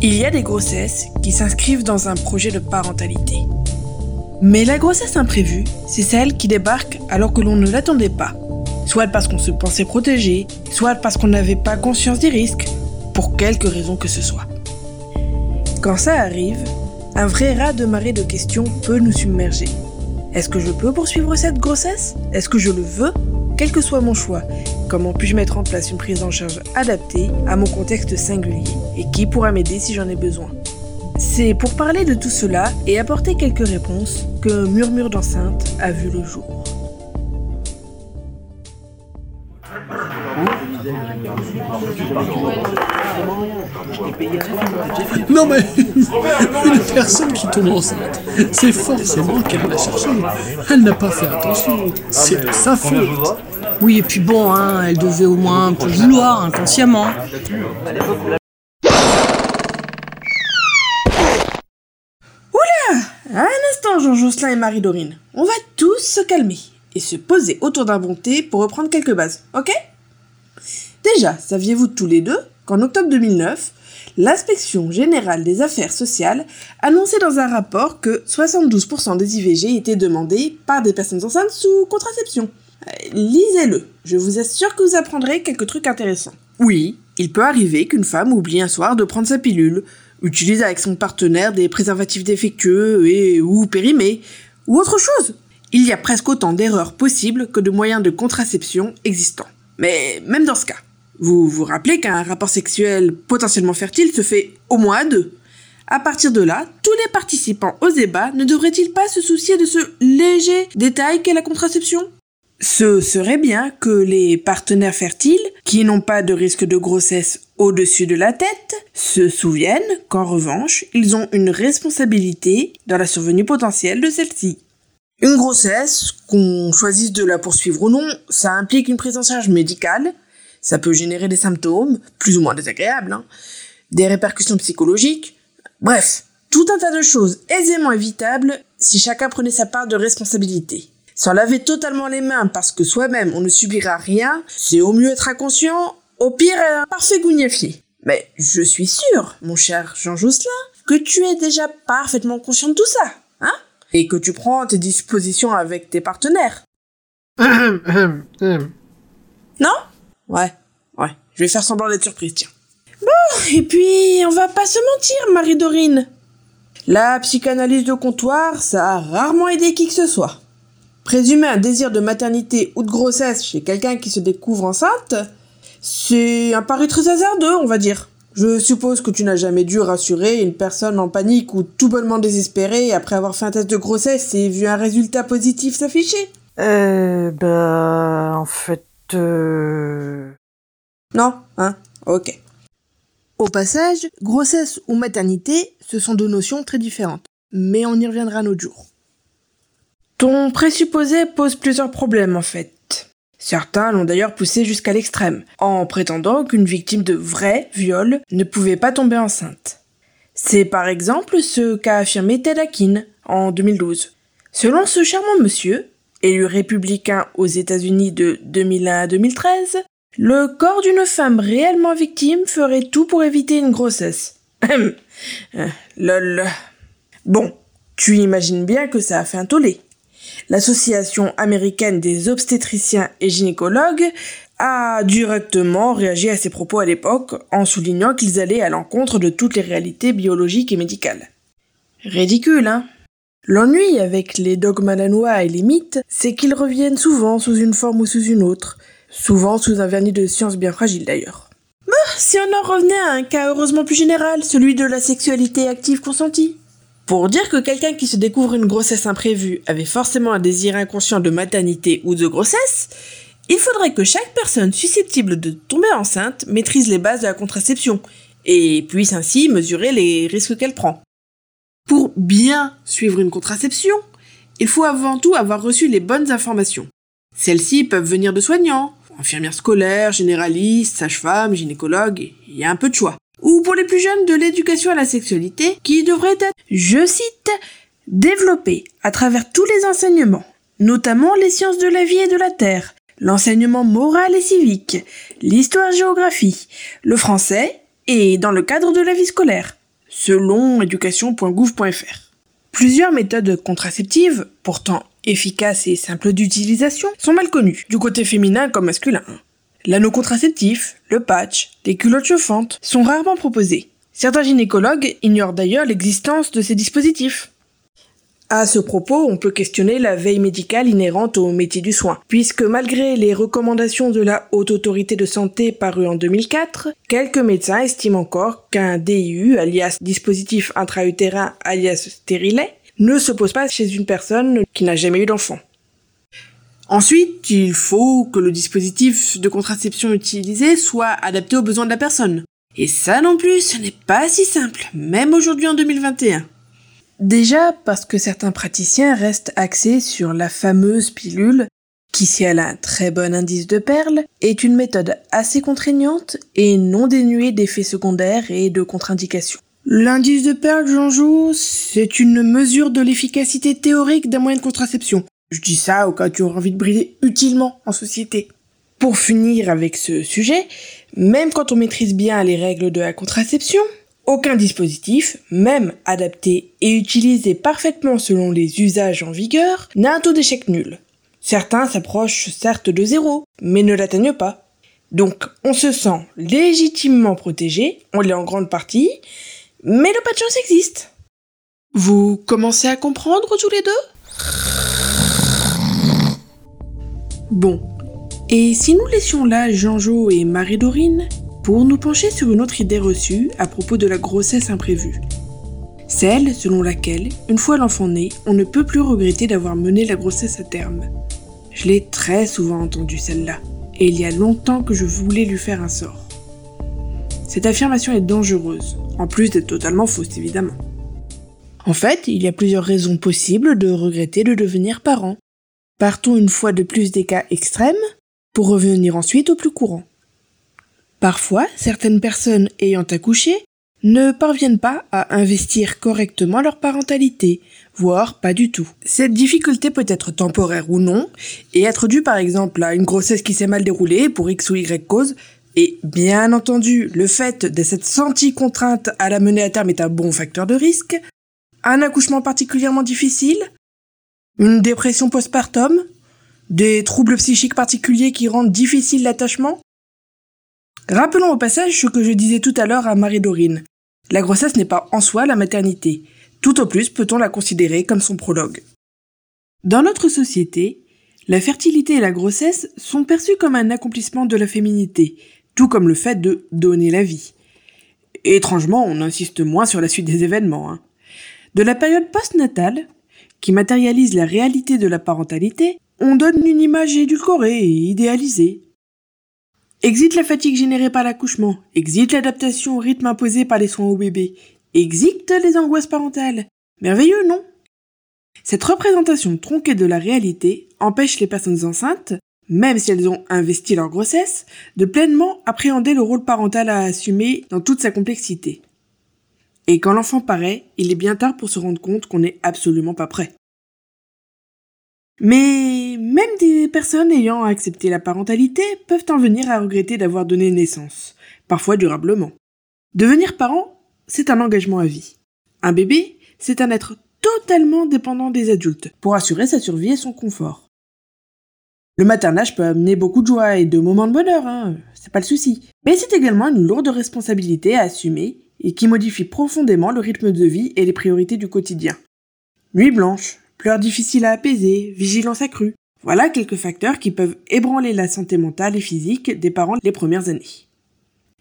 Il y a des grossesses qui s'inscrivent dans un projet de parentalité. Mais la grossesse imprévue, c'est celle qui débarque alors que l'on ne l'attendait pas. Soit parce qu'on se pensait protégé, soit parce qu'on n'avait pas conscience des risques, pour quelque raison que ce soit. Quand ça arrive, un vrai raz de marée de questions peut nous submerger. Est-ce que je peux poursuivre cette grossesse? Est-ce que je le veux? Quel que soit mon choix, comment puis-je mettre en place une prise en charge adaptée à mon contexte singulier Et qui pourra m'aider si j'en ai besoin? C'est pour parler de tout cela et apporter quelques réponses que Murmure d'enceinte a vu le jour. Non mais une personne qui tombe enceinte, c'est forcément qu'elle l'a cherché. Elle n'a pas fait attention. C'est de sa faute. Oui, et puis bon, hein, elle devait au moins un peu vouloir inconsciemment. Un instant, Jean-Jocelyn et Marie-Dorine. On va tous se calmer et se poser autour d'un bon thé pour reprendre quelques bases, ok? Déjà, saviez-vous tous les deux qu'en octobre 2009, l'inspection générale des affaires sociales annonçait dans un rapport que 72% des IVG étaient demandés par des personnes enceintes sous contraception? Lisez-le, je vous assure que vous apprendrez quelques trucs intéressants. Oui, il peut arriver qu'une femme oublie un soir de prendre sa pilule, utilise avec son partenaire des préservatifs défectueux et ou périmés, ou autre chose. Il y a presque autant d'erreurs possibles que de moyens de contraception existants. Mais même dans ce cas, vous vous rappelez qu'un rapport sexuel potentiellement fertile se fait au moins à deux. À partir de là, tous les participants au débat ne devraient-ils pas se soucier de ce léger détail qu'est la contraception? Ce serait bien que les partenaires fertiles, qui n'ont pas de risque de grossesse au-dessus de la tête, se souviennent qu'en revanche, ils ont une responsabilité dans la survenue potentielle de celle-ci. Une grossesse, qu'on choisisse de la poursuivre ou non, ça implique une prise en charge médicale, ça peut générer des symptômes, plus ou moins désagréables, hein, des répercussions psychologiques, bref, tout un tas de choses aisément évitables si chacun prenait sa part de responsabilité. S'en laver totalement les mains parce que soi-même on ne subira rien, c'est au mieux être inconscient, au pire un parfait gougnafier. Mais je suis sûr, mon cher Jean Jocelyn, que tu es déjà parfaitement conscient de tout ça, hein? Et que tu prends tes dispositions avec tes partenaires. Non? Ouais, ouais. Je vais faire semblant d'être surprise, tiens. Bon, et puis, on va pas se mentir, Marie-Dorine. La psychanalyse de comptoir, ça a rarement aidé qui que ce soit. Présumer un désir de maternité ou de grossesse chez quelqu'un qui se découvre enceinte, c'est un pari très hasardeux, on va dire. Je suppose que tu n'as jamais dû rassurer une personne en panique ou tout bonnement désespérée après avoir fait un test de grossesse et vu un résultat positif s'afficher. Euh, bah, en fait, euh... Non Hein Ok. Au passage, grossesse ou maternité, ce sont deux notions très différentes. Mais on y reviendra un autre jour. Ton présupposé pose plusieurs problèmes en fait. Certains l'ont d'ailleurs poussé jusqu'à l'extrême, en prétendant qu'une victime de vrai viol ne pouvait pas tomber enceinte. C'est par exemple ce qu'a affirmé Ted Akin en 2012. Selon ce charmant monsieur, élu républicain aux États-Unis de 2001 à 2013, le corps d'une femme réellement victime ferait tout pour éviter une grossesse. Euh, lol. Bon, tu imagines bien que ça a fait un tollé. L'Association américaine des obstétriciens et gynécologues a directement réagi à ces propos à l'époque en soulignant qu'ils allaient à l'encontre de toutes les réalités biologiques et médicales. Ridicule, hein? L'ennui avec les dogmes danois et les mythes, c'est qu'ils reviennent souvent sous une forme ou sous une autre, souvent sous un vernis de science bien fragile d'ailleurs. Bah, si on en revenait à un cas heureusement plus général, celui de la sexualité active consentie. Pour dire que quelqu'un qui se découvre une grossesse imprévue avait forcément un désir inconscient de maternité ou de grossesse, il faudrait que chaque personne susceptible de tomber enceinte maîtrise les bases de la contraception et puisse ainsi mesurer les risques qu'elle prend. Pour bien suivre une contraception, il faut avant tout avoir reçu les bonnes informations. Celles-ci peuvent venir de soignants, infirmières scolaires, généralistes, sages-femmes, gynécologues, il y a un peu de choix. Ou pour les plus jeunes, de l'éducation à la sexualité, qui devrait être, je cite, développée à travers tous les enseignements, notamment les sciences de la vie et de la terre, l'enseignement moral et civique, l'histoire-géographie, le français, et dans le cadre de la vie scolaire. selon éducation.gouv.fr. Plusieurs méthodes contraceptives, pourtant efficaces et simples d'utilisation, sont mal connues, du côté féminin comme masculin. L'anneau contraceptif, le patch, les culottes chauffantes sont rarement proposés. Certains gynécologues ignorent d'ailleurs l'existence de ces dispositifs. À ce propos, on peut questionner la veille médicale inhérente au métier du soin, puisque malgré les recommandations de la Haute Autorité de Santé parues en 2004, quelques médecins estiment encore qu'un DIU, alias dispositif intra-utérin, alias stérilet, ne se pose pas chez une personne qui n'a jamais eu d'enfant. Ensuite, il faut que le dispositif de contraception utilisé soit adapté aux besoins de la personne. Et ça non plus, ce n'est pas si simple, même aujourd'hui en 2021. Déjà parce que certains praticiens restent axés sur la fameuse pilule, qui si elle a un très bon indice de perles, est une méthode assez contraignante et non dénuée d'effets secondaires et de contre-indications. L'indice de perles, Jean-Jo, c'est une mesure de l'efficacité théorique d'un moyen de contraception. Je dis ça au cas où tu auras envie de briller utilement en société. Pour finir avec ce sujet, même quand on maîtrise bien les règles de la contraception, aucun dispositif, même adapté et utilisé parfaitement selon les usages en vigueur, n'a un taux d'échec nul. Certains s'approchent certes de zéro, mais ne l'atteignent pas. Donc on se sent légitimement protégé, on l'est en grande partie, mais le pas de chance existe. Vous commencez à comprendre tous les deux? Bon. Et si nous laissions là Jean-Jo et Marie-Dorine pour nous pencher sur une autre idée reçue à propos de la grossesse imprévue? Celle selon laquelle, une fois l'enfant né, on ne peut plus regretter d'avoir mené la grossesse à terme. Je l'ai très souvent entendue celle-là, et il y a longtemps que je voulais lui faire un sort. Cette affirmation est dangereuse, en plus d'être totalement fausse évidemment. En fait, il y a plusieurs raisons possibles de regretter de devenir parent. Partons une fois de plus des cas extrêmes, pour revenir ensuite au plus courant. Parfois, certaines personnes ayant accouché ne parviennent pas à investir correctement leur parentalité, voire pas du tout. Cette difficulté peut être temporaire ou non, et être due par exemple à une grossesse qui s'est mal déroulée pour X ou Y cause, et bien entendu, le fait de cette sentie contrainte à la mener à terme est un bon facteur de risque, un accouchement particulièrement difficile, une dépression postpartum, des troubles psychiques particuliers qui rendent difficile l'attachement, Rappelons au passage ce que je disais tout à l'heure à Marie-Dorine. La grossesse n'est pas en soi la maternité. Tout au plus peut-on la considérer comme son prologue. Dans notre société, la fertilité et la grossesse sont perçues comme un accomplissement de la féminité, tout comme le fait de donner la vie. étrangement, on insiste moins sur la suite des événements. Hein. De la période postnatale, qui matérialise la réalité de la parentalité, on donne une image édulcorée et idéalisée, Exit la fatigue générée par l'accouchement, exit l'adaptation au rythme imposé par les soins au bébé, exit les angoisses parentales. Merveilleux, non? Cette représentation tronquée de la réalité empêche les personnes enceintes, même si elles ont investi leur grossesse, de pleinement appréhender le rôle parental à assumer dans toute sa complexité. Et quand l'enfant paraît, il est bien tard pour se rendre compte qu'on n'est absolument pas prêt. Mais même des personnes ayant accepté la parentalité peuvent en venir à regretter d'avoir donné naissance, parfois durablement. Devenir parent, c'est un engagement à vie. Un bébé, c'est un être totalement dépendant des adultes pour assurer sa survie et son confort. Le maternage peut amener beaucoup de joie et de moments de bonheur, hein, c'est pas le souci. Mais c'est également une lourde responsabilité à assumer et qui modifie profondément le rythme de vie et les priorités du quotidien. Nuit blanche, pleurs difficiles à apaiser, vigilance accrue. Voilà quelques facteurs qui peuvent ébranler la santé mentale et physique des parents les premières années.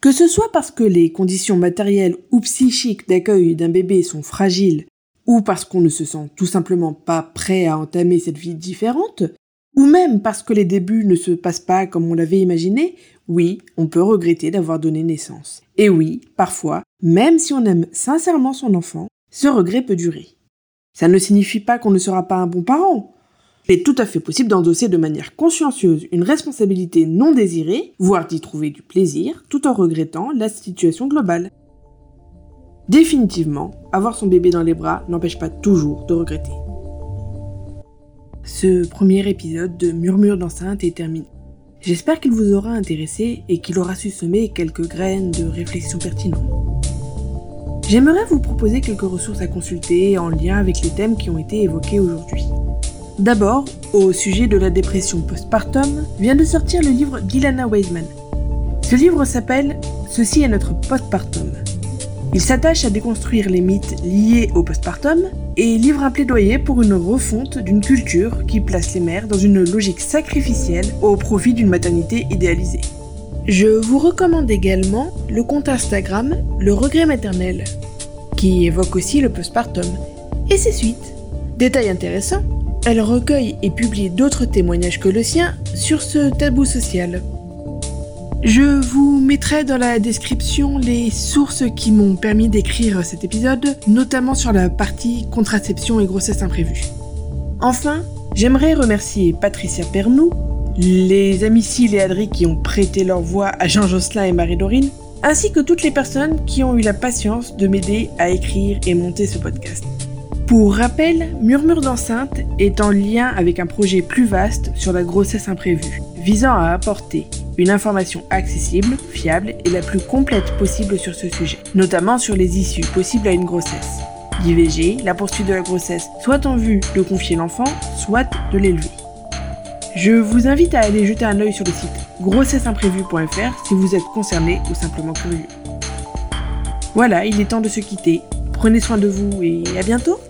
Que ce soit parce que les conditions matérielles ou psychiques d'accueil d'un bébé sont fragiles, ou parce qu'on ne se sent tout simplement pas prêt à entamer cette vie différente, ou même parce que les débuts ne se passent pas comme on l'avait imaginé, oui, on peut regretter d'avoir donné naissance. Et oui, parfois, même si on aime sincèrement son enfant, ce regret peut durer. Ça ne signifie pas qu'on ne sera pas un bon parent. Il est tout à fait possible d'endosser de manière consciencieuse une responsabilité non désirée, voire d'y trouver du plaisir, tout en regrettant la situation globale. Définitivement, avoir son bébé dans les bras n'empêche pas toujours de regretter. Ce premier épisode de Murmure d'enceinte est terminé. J'espère qu'il vous aura intéressé et qu'il aura su semer quelques graines de réflexion pertinentes. J'aimerais vous proposer quelques ressources à consulter en lien avec les thèmes qui ont été évoqués aujourd'hui. D'abord, au sujet de la dépression postpartum, vient de sortir le livre d'Ilana Weisman. Ce livre s'appelle Ceci est notre postpartum. Il s'attache à déconstruire les mythes liés au postpartum et livre un plaidoyer pour une refonte d'une culture qui place les mères dans une logique sacrificielle au profit d'une maternité idéalisée. Je vous recommande également le compte Instagram Le Regret Maternel, qui évoque aussi le postpartum et ses suites. Détail intéressant, elle recueille et publie d'autres témoignages que le sien sur ce tabou social. Je vous mettrai dans la description les sources qui m'ont permis d'écrire cet épisode, notamment sur la partie contraception et grossesse imprévue. Enfin, j'aimerais remercier Patricia Pernou, les amis Cille et Adri qui ont prêté leur voix à Jean Josselin et Marie-Dorine, ainsi que toutes les personnes qui ont eu la patience de m'aider à écrire et monter ce podcast. Pour rappel, Murmure d'enceinte est en lien avec un projet plus vaste sur la grossesse imprévue, visant à apporter une information accessible, fiable et la plus complète possible sur ce sujet, notamment sur les issues possibles à une grossesse. L'IVG, la poursuite de la grossesse, soit en vue de confier l'enfant, soit de l'élever. Je vous invite à aller jeter un œil sur le site grossesseimprévue.fr si vous êtes concerné ou simplement curieux. Voilà, il est temps de se quitter. Prenez soin de vous et à bientôt